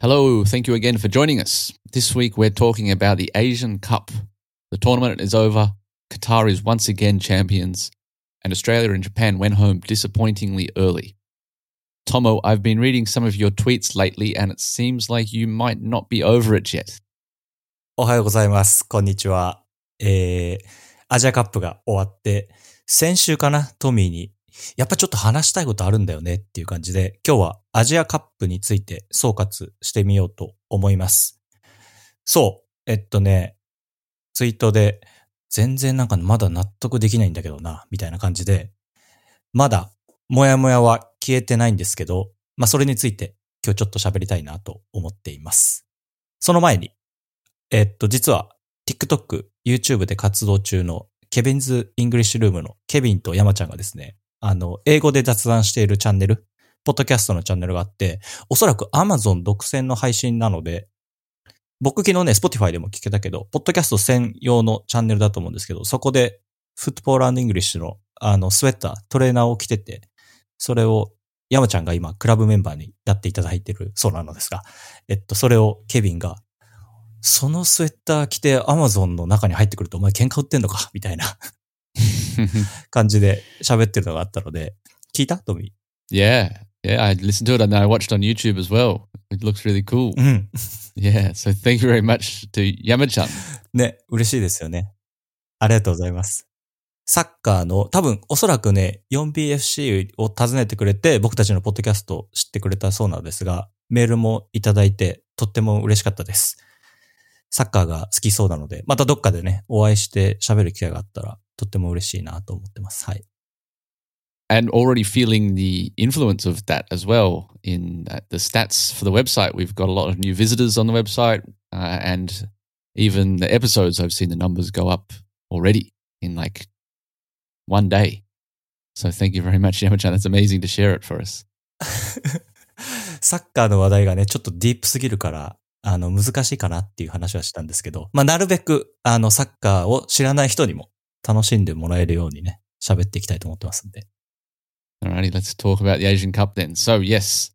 Hello, thank you again for joining us. This week we're talking about the Asian Cup. The tournament is over, Qatar is once again champions, and Australia and Japan went home disappointingly early. Tomo, I've been reading some of your tweets lately, and it seems like you might not be over it yet. おはようございます。こんにちは。えー、アジアカップが終わって、先週かな、トミーに、 やっぱちょっと話したいことあるんだよねっていう感じで、今日はアジアカップについて総括してみようと思います。そう。えっとね、ツイートで、全然なんかまだ納得できないんだけどな、みたいな感じで、まだ、もやもやは消えてないんですけど、まあそれについて今日ちょっと喋りたいなと思っています。その前に、えっと、実は TikTok、YouTube で活動中の Kevin's English Room のケビンと山ちゃんがですね、あの、英語で雑談しているチャンネル、ポッドキャストのチャンネルがあって、おそらく Amazon 独占の配信なので、僕昨日ね、Spotify でも聞けたけど、ポッドキャスト専用のチャンネルだと思うんですけど、そこで、 Football English の、あの、スウェッター、トレーナーを着てて、それを、山ちゃんが今、クラブメンバーになっていただいてるそうなのですが、えっと、それをケビンが、そのスウェッター着て Amazon の中に入ってくるとお前喧嘩売ってんのか？みたいな。感じで喋ってるのがあったので、聞いた？トミ yeah, yeah, I listened to it and I watched on YouTube as well. It looks really cool. Yeah, so thank you very much to Yamachan. ね、嬉しいですよね。ありがとうございます。サッカーの、多分おそらくね、4BFC を訪ねてくれて、僕たちのポッドキャストを知ってくれたそうなんですが、メールもいただいて、とっても嬉しかったです。サッカーが好きそうなので、またどっかでね、お会いして喋る機会があったら、とっても嬉しいなと思ってます。はい。and already feeling the influence of that as well in uh, the stats for the website. We've got a lot of new visitors on the website, uh, and even the episodes, I've seen the numbers go up already in like one day. So thank you very much, Yamachan. It's amazing to share it for us. サッカーの話題がね、ちょっとディープすぎるから、あの、難しいかなっていう話はしたんですけど、まあ、なるべく、あの、サッカーを知らない人にも楽しんでもらえるようにね、喋っていきたいと思ってますんで。Alrighty, let's talk about the Asian Cup then. So, yes,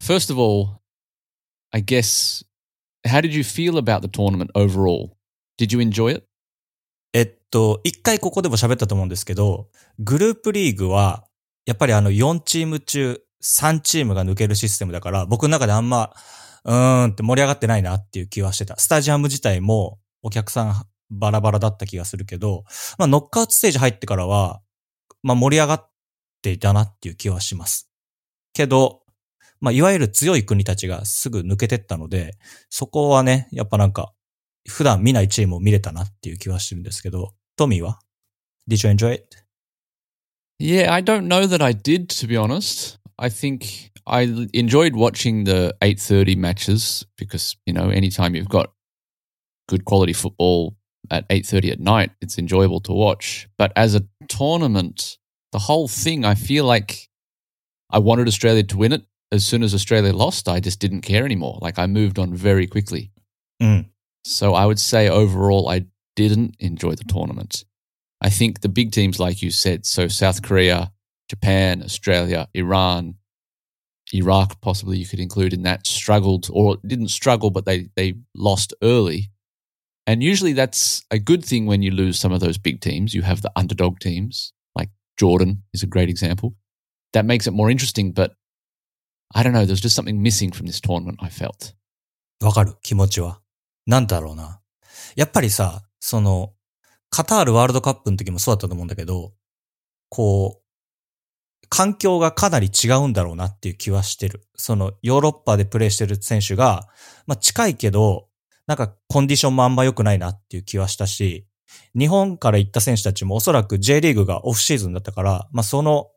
first of all, I guess, how did you feel about the tournament overall? Did you enjoy it? えっと、一回ここでも喋ったと思うんですけど、グループリーグは、やっぱりあの4チーム中3チームが抜けるシステムだから、僕の中であんま、うーんって盛り上がってないなっていう気はしてた。スタジアム自体もお客さんバラバラだった気がするけど、まあノックアウトステージ入ってからは、まあ盛り上がっていたなっていう気はします。けど、まあいわゆる強い国たちがすぐ抜けてったので、そこはね、やっぱなんか、普段見ないチームを見れたなっていう気はしてるんですけど、トミーは ?Did you enjoy it? Yeah, I don't know that I did, to be honest. I think I enjoyed watching the 8.30 matches because, you know, anytime you've got good quality football at 8.30 at night, it's enjoyable to watch. But as a tournament, the whole thing, I feel like I wanted Australia to win it. As soon as Australia lost, I just didn't care anymore. Like I moved on very quickly. Mm. うん。So I would say overall, I didn't enjoy the tournament. I think the big teams, like you said, so South Korea, Japan, Australia, Iran, Iraq, possibly you could include in that, struggled or didn't struggle, but they, they lost early. And usually that's a good thing when you lose some of those big teams. You have the underdog teams, like Jordan is a great example. That makes it more interesting, but I don't know. There's just something missing from this tournament, I felt. わかる気持ちは。なんだろうな。やっぱりさ、その、カタールワールドカップの時もそうだったと思うんだけど、こう、環境がかなり違うんだろうなっていう気はしてる。その、ヨーロッパでプレーしてる選手が、まあ近いけど、 なんかコンディションもあんま良くないなっていう気はしたし、日本から行った選手たちもおそらく J リーグがオフシーズンだったから、まあその、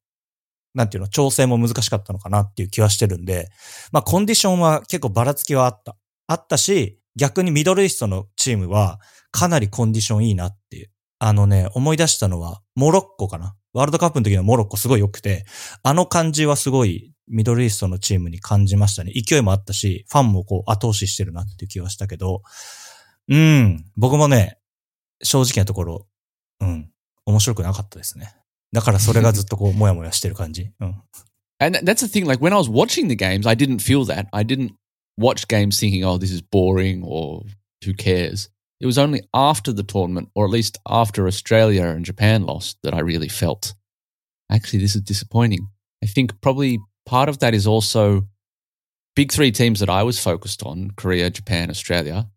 なんていうの、調整も難しかったのかなっていう気はしてるんで、まあコンディションは結構ばらつきはあった。あったし、逆にミドルイストのチームはかなりコンディションいいなっていう。あのね、思い出したのは、モロッコかな。ワールドカップの時のモロッコすごい良くて、あの感じはすごいミドルイーストのチームに感じましたね。勢いもあったし、ファンもこう後押ししてるなっていう気はしたけど、うん、僕もね、正直なところ、うん、面白くなかったですね。だからそれがずっとこう、もやもやしてる感じ。うん。And that's the thing. Like when I was watching the games, I didn't feel that. I didn't watch games thinking, oh, this is boring or who cares. It was only after the tournament, or at least after Australia and Japan lost, that I really felt actually this is disappointing. I think probably part of that is also big three teams that I was focused on Korea, Japan, Australia.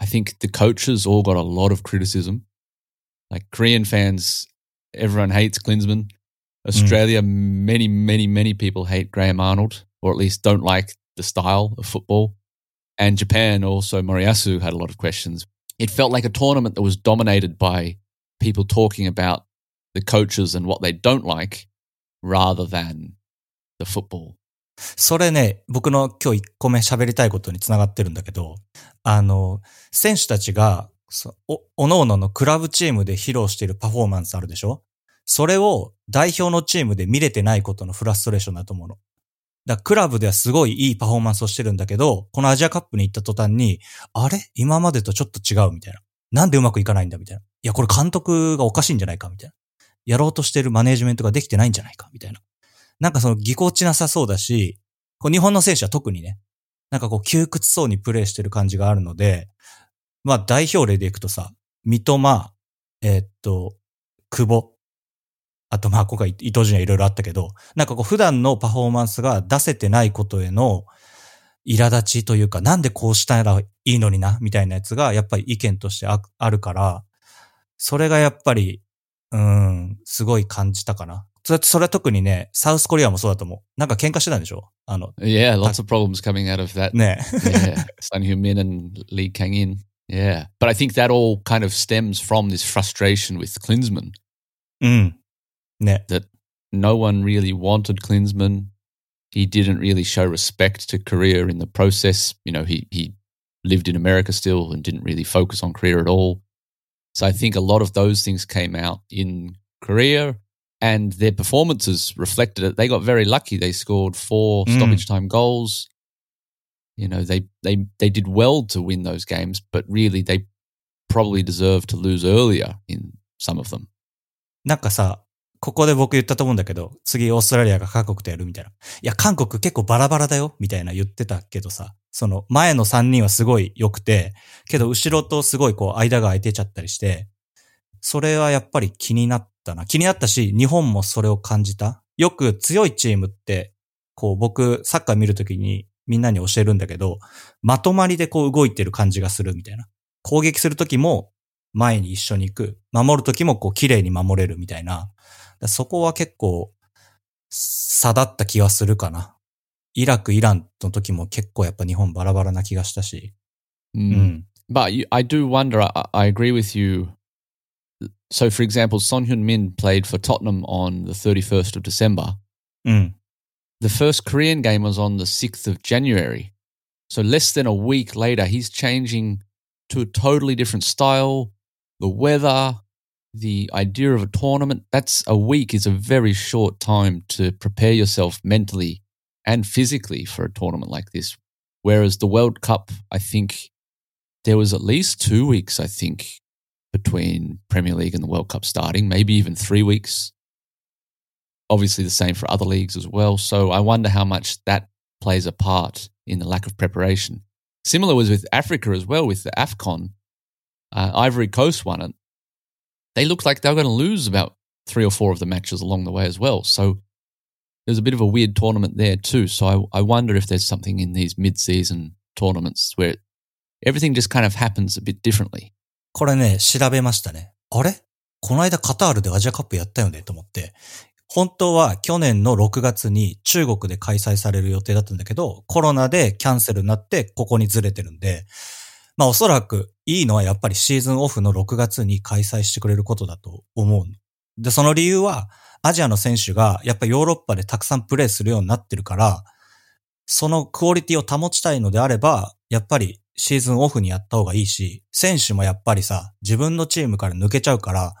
I think the coaches all got a lot of criticism. Like Korean fans, everyone hates Klinsmann. Australia, mm. many, many, many people hate Graham Arnold, or at least don't like the style of football. And Japan also, Moriyasu had a lot of questions. It felt like a tournament that was dominated by people talking about the coaches and what they don't like rather than the football. それね、僕の今日1個目喋りたいことにつながってるんだけど、あの、選手たちが、お、おのおののクラブチームで披露しているパフォーマンスあるでしょ？それを代表のチームで見れてないことのフラストレーションだと思うの。だクラブではすごいいいパフォーマンスをしてるんだけど、このアジアカップに行った途端に、あれ？今までとちょっと違うみたいな。なんでうまくいかないんだみたいな。いや、これ監督がおかしいんじゃないかみたいな。やろうとしてるマネージメントができてないんじゃないかみたいな。なんかそのぎこちなさそうだし、こう日本の選手は特にね、なんかこう窮屈そうにプレーしてる感じがあるので、まあ代表例でいくとさ、三笘、えー、っと、久保、あとまあ今回伊藤純也いろいろあったけど、なんかこう普段のパフォーマンスが出せてないことへの苛立ちというか、なんでこうしたらいいのにな、みたいなやつがやっぱり意見としてあるから、それがやっぱり、うん、すごい感じたかな。それそれは特にね、サウスコリアもそうだと思う。なんか喧嘩してたんでしょあの。Yeah, lots of problems coming out of that. ね。yeah. Sun Heung-min and Lee Kang-in. Yeah. But I think that all kind of stems from this frustration with Klinsman. うん。ね. That no one really wanted Klinsman. He didn't really show respect to Korea in the process. You know, he, he lived in America still and didn't really focus on Korea at all. So I think a lot of those things came out in Korea and their performances reflected it. They got very lucky. They scored four mm. stoppage time goals. You know, they, they, they did well to win those games, but really they probably deserved to lose earlier in some of them. なんかさ、ここで僕言ったと思うんだけど、次オーストラリアが韓国とやるみたいな。いや、韓国結構バラバラだよみたいな言ってたけどさ、その前の3人はすごい良くて、けど後ろとすごいこう間が空いてちゃったりして、それはやっぱり気になったな。気になったし、日本もそれを感じた。よく強いチームって、こう僕サッカー見るときにみんなに教えるんだけど、まとまりでこう動いてる感じがするみたいな。攻撃するときも前に一緒に行く。守るときもこう綺麗に守れるみたいな。そこは結構差だった気がするかな。イラク、イランの時も結構やっぱ日本バラバラな気がしたし。うん。But I do wonder, I, I agree with you. So, for example, Son Hyun Min played for Tottenham on the 31st of December. Mm. The first Korean game was on the 6th of January. So, less than a week later, he's changing to a totally different style. The weather, the idea of a tournament, that's a week is a very short time to prepare yourself mentally and physically for a tournament like this. Whereas the World Cup, I think there was at least two weeks, I think, between Premier League and the World Cup starting, maybe even three weeks. Obviously, the same for other leagues as well. So I wonder how much that plays a part in the lack of preparation. Similar was with Africa as well, with the AFCON. Uh, Ivory Coast won it they looked like they were going to lose about three or four of the matches along the way as well. So there's a bit of a weird tournament there too. So I, I wonder if there's something in these mid-season tournaments where everything just kind of happens a bit differently. これね、調べましたね。あれ？この間カタールでアジアカップやったよねと思って。本当は去年の6月に中国で開催される予定だったんだけど、コロナでキャンセルになってここにずれてるんで、まあおそらくいいのはやっぱりシーズンオフの6月に開催してくれることだと思う。で、その理由は、アジアの選手がやっぱヨーロッパでたくさんプレーするようになってるから、そのクオリティを保ちたいのであれば、やっぱりシーズンオフにやった方がいいし、選手もやっぱりさ、自分のチームから抜けちゃうから、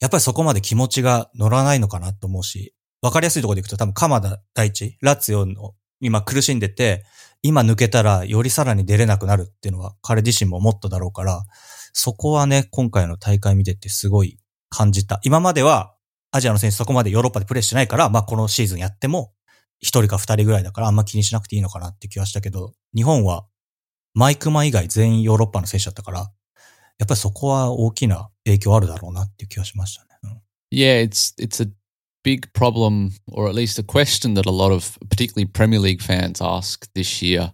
やっぱりそこまで気持ちが乗らないのかなと思うし、わかりやすいところでいくと多分鎌田大地、ラツィオの今苦しんでて、今抜けたらよりさらに出れなくなるっていうのは彼自身も思っただろうから、そこはね、今回の大会見ててすごい感じた。今まではアジアの選手そこまでヨーロッパでプレーしてないから、まあこのシーズンやっても一人か二人ぐらいだからあんま気にしなくていいのかなって気はしたけど、日本はマイクマ以外全員ヨーロッパの選手だったから、やっぱりそこは大きな影響あるだろうなっていう気はしましたね。うん、yeah, it's, it's a big problem, or at least a question that a lot of particularly Premier League fans ask this year.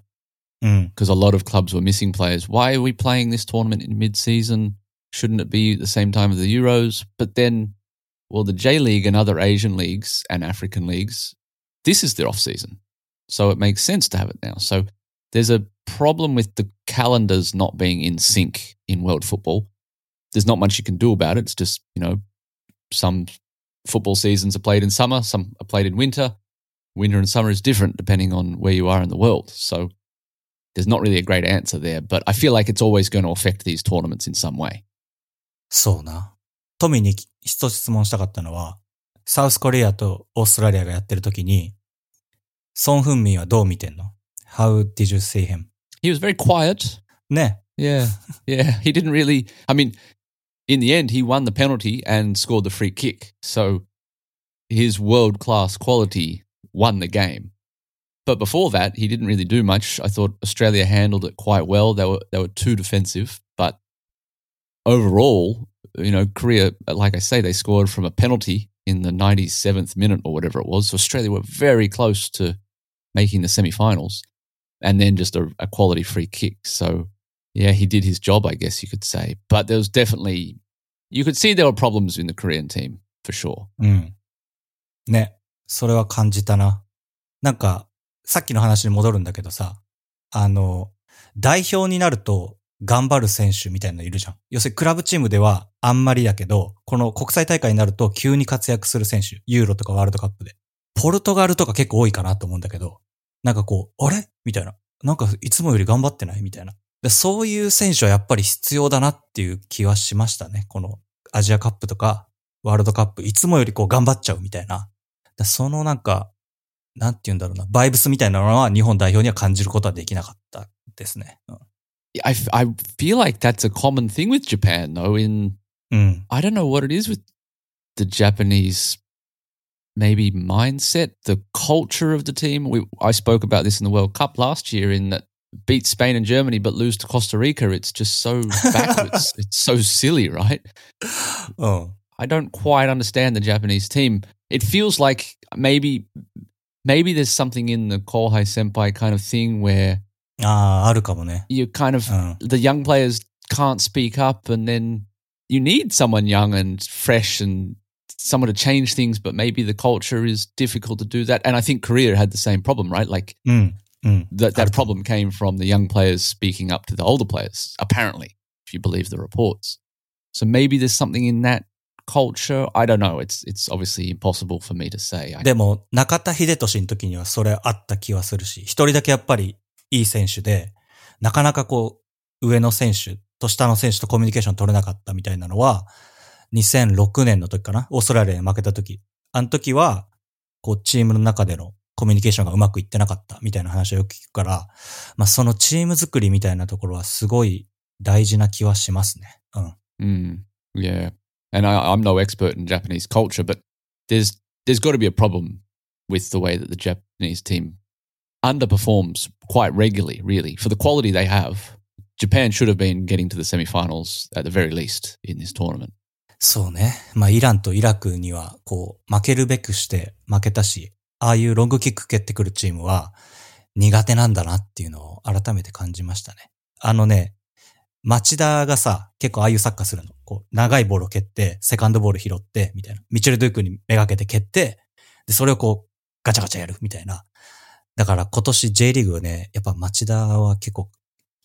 Because mm. a lot of clubs were missing players. Why are we playing this tournament in mid season? Shouldn't it be the same time as the Euros? But then, well, the J League and other Asian leagues and African leagues, this is their off season. So it makes sense to have it now. So there's a problem with the calendars not being in sync in world football. There's not much you can do about it. It's just, you know, some football seasons are played in summer, some are played in winter. Winter and summer is different depending on where you are in the world. So there's not really a great answer there, but I feel like it's always going to affect these tournaments in some way. そうな。トミーに一つ質問したかったのは、サウスコリアとオーストラリアがやってる時に、ソン・フンミンはどう見てんの ?How did you see him? He was very quiet. ね。Yeah. Yeah. Yeah. He didn't really, I mean, in the end, he won the penalty and scored the free kick. So his world class quality won the game. But before that, he didn't really do much. I thought Australia handled it quite well. They were they were too defensive, but overall, you know, Korea, like I say, they scored from a penalty in the 97th minute or whatever it was. So Australia were very close to making the semi-finals, and then just a, a quality free kick. So yeah, he did his job, I guess you could say. But there was definitely, you could see there were problems in the Korean team, for sure. うん。ね。それは感じたな。なんか、さっきの話に戻るんだけどさ、あの、代表になると頑張る選手みたいなのいるじゃん。要するにクラブチームではあんまりだけど、この国際大会になると急に活躍する選手、ユーロとかワールドカップで。ポルトガルとか結構多いかなと思うんだけど、なんかこう、あれ？みたいな。なんかいつもより頑張ってない？みたいな。そういう選手はやっぱり必要だなっていう気はしましたね。このアジアカップとかワールドカップ、いつもよりこう頑張っちゃうみたいな。そのなんか、なんて言うんだろうな、バイブスみたいなのは日本代表には感じることはできなかったですね。うん、I, I feel like that's a common thing with Japan though in, I don't know what it is with the Japanese maybe mindset, the culture of the team. We, I spoke about this in the World Cup last year in that beat Spain and Germany but lose to Costa Rica, it's just so backwards. it's so silly, right? Oh. I don't quite understand the Japanese team. It feels like maybe maybe there's something in the Kohai Senpai kind of thing where ah, you kind of the young players can't speak up and then you need someone young and fresh and someone to change things, but maybe the culture is difficult to do that. And I think Korea had the same problem, right? Like mm. Mm. That that problem came from the young players speaking up to the older players, apparently, if you believe the reports. So maybe there's something in that culture. I don't know. It's it's obviously impossible for me to say. でも、中田秀俊の時にはそれあった気はするし、一人だけやっぱりいい選手で、なかなかこう、上の選手と下の選手とコミュニケーション取れなかったみたいなのは、 2006年の時かなオーストラリアに負けた時。あの時は、こう、チームの中でのコミュニケーションがうまくいってなかったみたいな話をよく聞くから、まあそのチーム作りみたいなところはすごい大事な気はしますね。うん。Mm, yeah. And I, I'm no expert in Japanese culture, but there's there's got to be a problem with the way that the Japanese team underperforms quite regularly, really. For the quality they have, Japan should have been getting to the semifinals at the very least in this tournament. そうね。まあ、イランとイラクには、こう、負けるべくして負けたし、ああいうロングキック蹴ってくるチームは苦手なんだなっていうのを改めて感じましたね。あのね、町田がさ、結構ああいうサッカーするの。こう、長いボールを蹴って、セカンドボール拾って、みたいな。ミチェル・ドゥイクにめがけて蹴って、で、それをこう、ガチャガチャやる、みたいな。だから今年 J リーグね、やっぱ町田は結構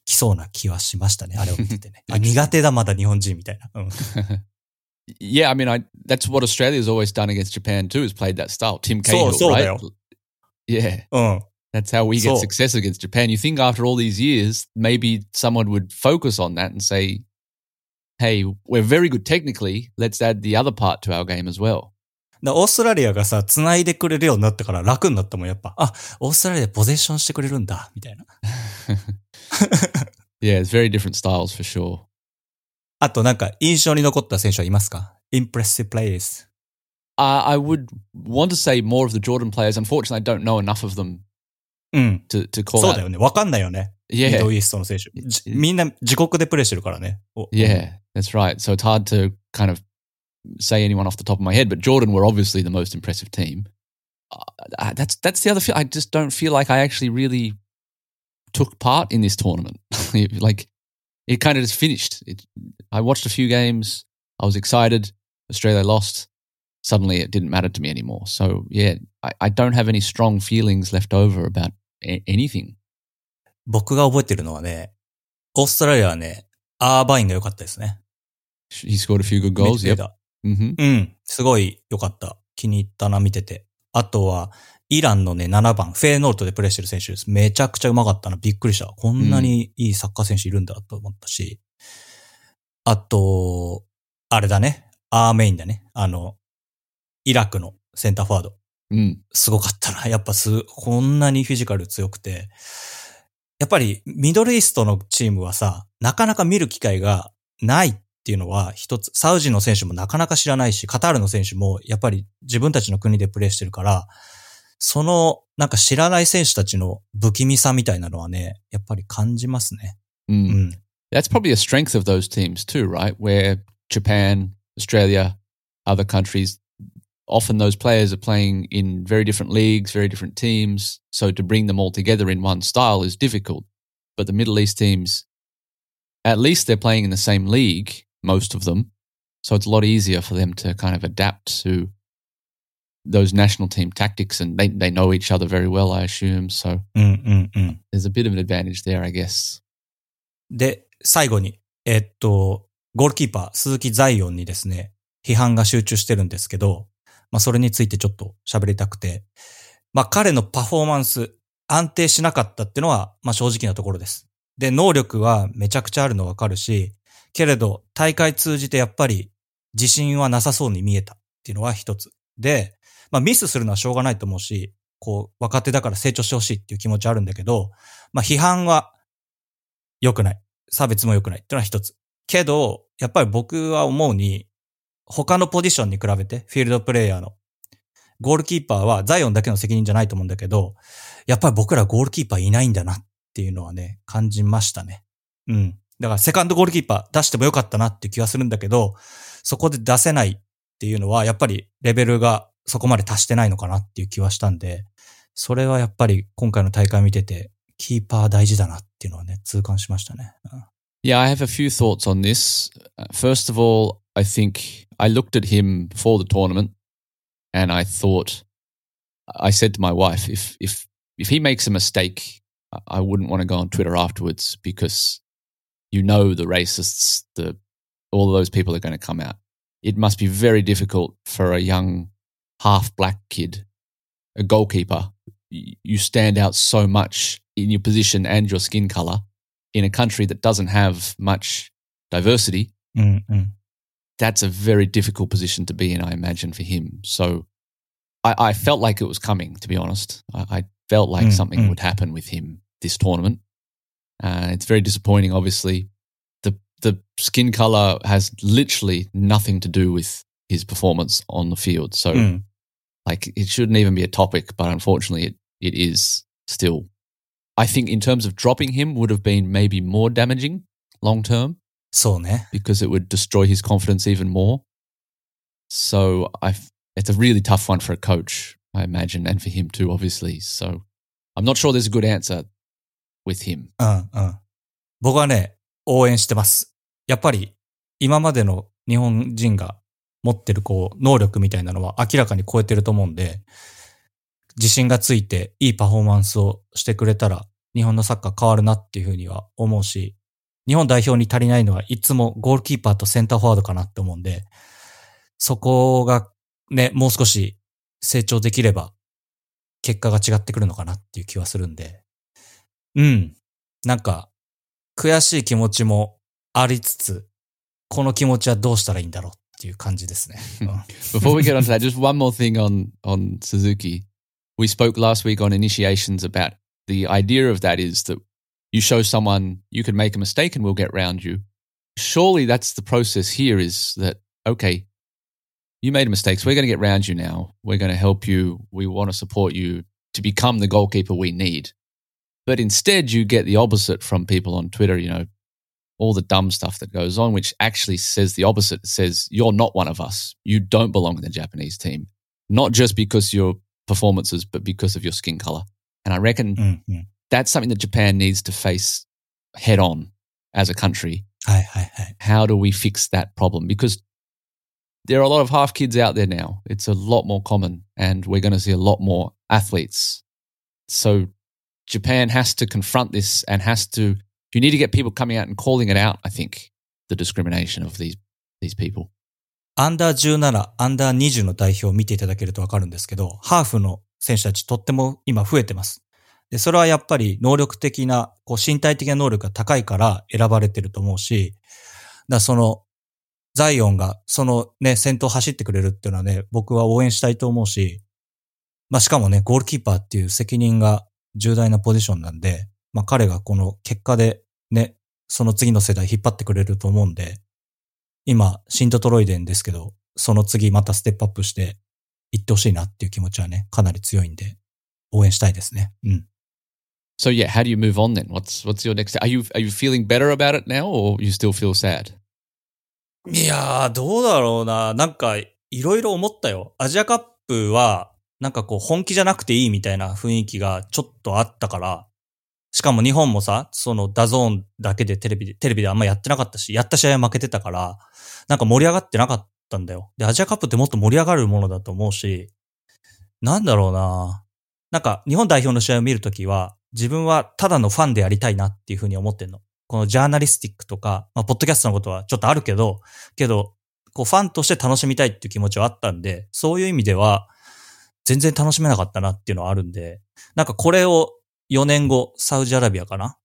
来そうな気はしましたね。あれを見ててね。あ、苦手だ、まだ日本人みたいな。うん。Yeah, I mean, I that's what Australia's always done against Japan too. Has played that style. Tim Cahill, so, so right? Yeah, uh, that's how we get success against Japan. You think after all these years, maybe someone would focus on that and say, "Hey, we're very good technically. Let's add the other part to our game as well." オーストラリアがさ、繋いでくれるようになってから楽になったもん、やっぱ。あ、オーストラリアでポゼッションしてくれるんだ、みたいな。yeah, it's very different styles for sure. あとなんか印象に残った選手はいますか ?impressive plays. Uh, I would want to say more of the Jordan players. Unfortunately, I don't know enough of them うん。 to, to call そう out. だよね。わかんないよね。ミド Yeah, ルイーストの選手。じみんな自国でプレーしてるからね。お yeah, that's right. So it's hard to kind of say anyone off the top of my head, but Jordan were obviously the most impressive team. Uh, that's that's the other. Feel. I just don't feel like I actually really took part in this tournament. like it kind of just finished. It, I watched a few games. I was excited. Australia lost. Suddenly, it didn't matter to me anymore. So yeah, I, I don't have any strong feelings left over about a- anything. 僕が覚えてるのはね、オーストラリアはね、アーバインが良かったですね。He scored a few good goals. Yep. うん、すごい良かった。気に入ったな、見てて。あとは、イランのね、7番、フェーノートでプレーしてる選手です。めちゃくちゃうまかったな。びっくりした。こんなにいいサッカー選手いるんだと思ったし。あと、あれだね。アーメインだね。あの、イラクのセンターフォワード。Mm. すごかったな。やっぱす、こんなにフィジカル強くて。やっぱりミドルイーストのチームはさ、なかなか見る機会がないっていうのは一つ、サウジの選手もなかなか知らないし、カタールの選手もやっぱり自分たちの国でプレーしてるから、そのなんか知らない選手たちの不気味さみたいなのはね、やっぱり感じますね。 Mm. うん。 That's probably a strength of those teams too, right? Where Japan, Australia, other countries, often those players are playing in very different leagues, very different teams. So to bring them all together in one style is difficult. But the Middle East teams, at least they're playing in the same league, most of them. So it's a lot easier for them to kind of adapt to those national team tactics and they, they know each other very well, I assume. So うんうんうん。there's a bit of an advantage there, I guess. で、最後に、えっと、ゴールキーパー、鈴木ザイオンにですね、批判が集中してるんですけど、まあそれについてちょっと喋りたくて、まあ彼のパフォーマンス、安定しなかったっていうのは、まあ正直なところです。で、能力はめちゃくちゃあるのわかるし、けれど、大会通じてやっぱり自信はなさそうに見えたっていうのは一つ。で、まあミスするのはしょうがないと思うし、こう、若手だから成長してほしいっていう気持ちあるんだけど、まあ批判は良くない。差別も良くないっていうのは一つ。けど、やっぱり僕は思うに、他のポジションに比べて、フィールドプレイヤーの、ゴールキーパーはザイオンだけの責任じゃないと思うんだけど、やっぱり僕らゴールキーパーいないんだなっていうのはね、感じましたね。うん。だからセカンドゴールキーパー出してもよかったなっていう気はするんだけど、そこで出せないっていうのは、やっぱりレベルがそこまで達してないのかなっていう気はしたんで、それはやっぱり今回の大会見てて、キーパー大事だなっていうのはね、痛感しましたね。Yeah, I have a few thoughts on this. First of all, I think I looked at him before the tournament and I thought I said to my wife if if if he makes a mistake, I- I wouldn't want to go on Twitter afterwards because you know the racists, the all of those people are going to come out. It must be very difficult for a young half black kid, a goalkeeper, you stand out so much in your position and your skin color in a country that doesn't have much diversity. Mm-mm. That's a very difficult position to be in, I imagine, for him. So I, I felt like it was coming, to be honest. I, I felt like mm-mm. something would happen with him this tournament. Uh, it's very disappointing, obviously. The, the skin color has literally nothing to do with his performance on the field. So mm. like, it shouldn't even be a topic, but unfortunately, it, it is still. I think, in terms of dropping him, would have been maybe more damaging long termそうね。 because it would destroy his confidence even more. So I, it's a really tough one for a coach, I imagine, and for him too, obviously. So I'm not sure there's a good answer with him. うんうん。僕はね、応援してます。やっぱり、今までの日本人が 持ってるこう、能力みたいなのは明らかに超えてると思うんで、自信がついていいパフォーマンスをしてくれたら、日本のサッカー変わるなっていうふうには思うし、日本代表に足りないのはいつもゴールキーパーとセンターフォワードかなって思うんで、そこがね、もう少し成長できれば、結果が違ってくるのかなっていう気はするんで、うん。なんか、悔しい気持ちもありつつ、この気持ちはどうしたらいいんだろう ていう感じですね。うん Before we get on to that, just one more thing on, on Suzuki. We spoke last week on initiations about the idea of that is that you show someone you can make a mistake and we'll get round you. Surely that's the process here is that, okay, you made mistakes. We're going to get round you now. We're going to help you. We want to support you to become the goalkeeper we need. But instead, you get the opposite from people on Twitter, you know, all the dumb stuff that goes on, which actually says the opposite. It says, you're not one of us. You don't belong in the Japanese team, not just because your performances, but because of your skin color. And I reckon mm-hmm. that's something that Japan needs to face head on as a country. Hey, hey, hey! How do we fix that problem? Because there are a lot of half kids out there now. It's a lot more common, and we're going to see a lot more athletes. So Japan has to confront this and has to You need to get people coming out and calling it out. I think the discrimination of these these people. アンダー17、アンダー20の代表を見ていただけるとわかるんですけど、ハーフの選手たちとっても今増えてます。で、それはやっぱり能力的な、こう身体的な能力が高いから選ばれてると思うし、だその、ザイオンがそのね、先頭走ってくれるっていうのはね、僕は応援したいと思うし、まあしかもね、ゴールキーパーっていう責任が重大なポジションなんで、まあ彼がこの結果でね、その次の世代引っ張ってくれると思うんで、今、シントトロイデンですけど、その次またステップアップして行ってほしいなっていう気持ちはね、かなり強いんで、応援したいですね。うん。So yeah, how do you move on then? What's what's your next? Are you are you feeling better about it now, or you still feel sad? いやー、どうだろうな。なんか、いろいろ思ったよ。アジアカップは、なんかこう、本気じゃなくていいみたいな雰囲気がちょっとあったから、しかも日本もさ、そのダゾーンだけでテレビで、テレビであんまやってなかったし、やった試合は負けてたから、なんか盛り上がってなかったんだよ。で、アジアカップってもっと盛り上がるものだと思うし、なんだろうな。なんか、日本代表の試合を見るときは、自分はただのファンでやりたいなっていうふうに思ってんの。このジャーナリスティックとか、まあ、ポッドキャストのことはちょっとあるけど、けど、こう、ファンとして楽しみたいっていう気持ちはあったんで、そういう意味では、全然楽しめなかったなっていうのはあるんで、なんかこれを4年後、サウジアラビアかな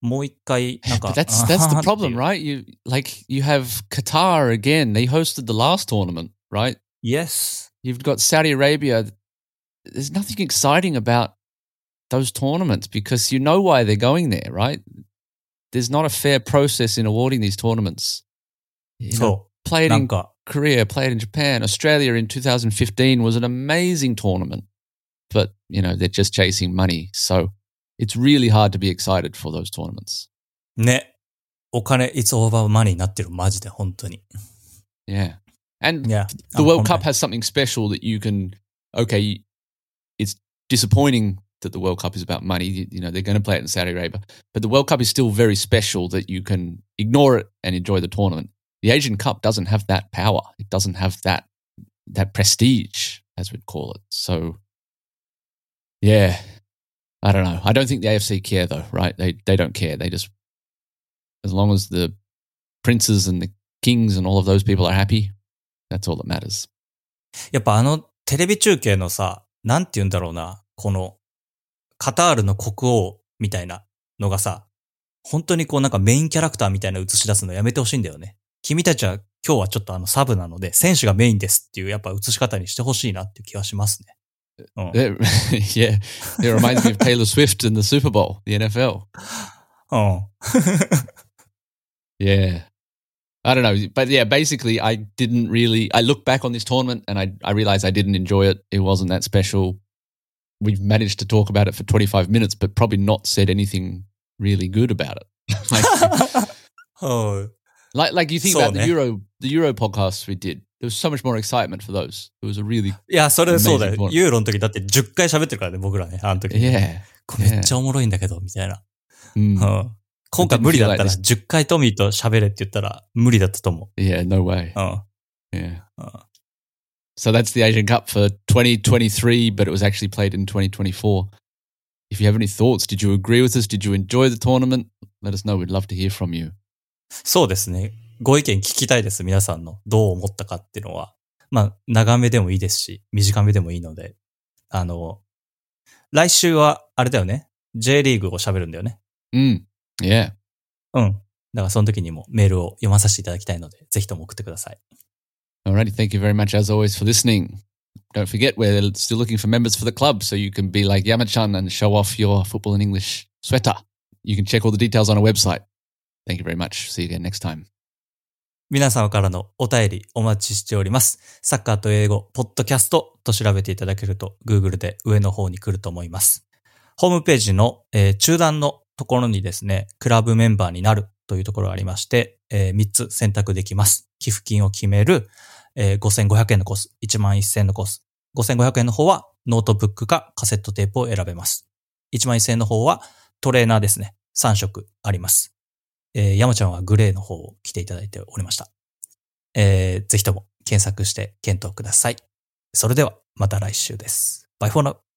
もう一回、なんか。 But that's that's the problem, right? You like you have Qatar again. They hosted the last tournament, right? Yes. You've got Saudi Arabia. There's nothing exciting about those tournaments because you know why they're going there, right? There's not a fair process in awarding these tournaments. You know, そ play う。 it なん in か、 Korea, play it in Japan. Australia in 2015 was an amazing tournament, but you know, they're just chasing money. So it's really hard to be excited for those tournaments. ね。お金、it's over money になってる、マジで、本当に。 Yeah. And いや。 the World Cup has something special that you can, okay, it's disappointing that the World Cup is about money. You, you know, they're going to play it in Saudi Arabia, but the World Cup is still very special that you can ignore it and enjoy the tournament. The Asian Cup doesn't have that power. It doesn't have that, that prestige, as we'd call it. So, yeah, I don't know. I don't think the AFC care though, right? They, they don't care. They just, as long as the princes and the kings and all of those people are happy, that's all that matters. やっぱあのテレビ中継のさ、なんて言うんだろうな、この、カタールの国王みたいなのがさ、本当にこうなんかメインキャラクターみたいな映し出すのやめてほしいんだよね。君たちは今日はちょっとあのサブなので、選手がメインですっていうやっぱ映し方にしてほしいなっていう気がしますね。Oh. Yeah, it reminds me of Taylor Swift in the Super Bowl, the NFL. Oh, yeah. I don't know, but yeah, basically, I didn't really. I look back on this tournament and I I realized I didn't enjoy it. It wasn't that special. We've managed to talk about it for 25 minutes, but probably not said anything really good about it. like, oh, like like you think so about the. Eh? Euro the Euro podcast we did There was so much more excitement for those. It was a really, いや、それそうだよ。ユーロの時だって10回喋ってるからね、僕らね、あの時。yeah. これめっちゃおもろいんだけど、みたいな。Mm. うん。今回無理だったら I didn't 10回トミーと喋れって言ったら無理だったと思 Yeah, no way. う。うん。Yeah. Uh. So that's the Asian Cup for 2023, but it was actually played in 2024. If you have any thoughts, did you agree with us? Did you enjoy the tournament? Let us know. We'd love to hear from you. そうですね。ご意見聞きたいです。皆さんの。どう思ったかっていうのは。まあ、長めでもいいですし、短めでもいいので。あの、来週は、あれだよね。J リーグを喋るんだよね。Mm. Yeah. うん。だからその時にもメールを読まさせていただきたいので、ぜひとも送ってください。Alrighty. Thank you very much, as always, for listening. Don't forget, we're still looking for members for the club, so you can be like Yamachan and show off your football and English sweater. You can check all the details on our website. Thank you very much. See you again next time. 皆様からのお便りお待ちしております。サッカーと英語、ポッドキャストと調べていただけると Google で上の方に来ると思います。ホームページの、えー中段のところにですね、クラブメンバーになるというところがありまして、え3つ選択できます。寄付金を決める、えー5500円のコース、1万1000円のコース。5500円の方はノートブックかカセットテープを選べます。1万1000円の方はトレーナーですね。3色あります。えー山ちゃんはグレーの方を着ていただいておりました。えーぜひとも検索して検討ください。それではまた来週です。 Bye for now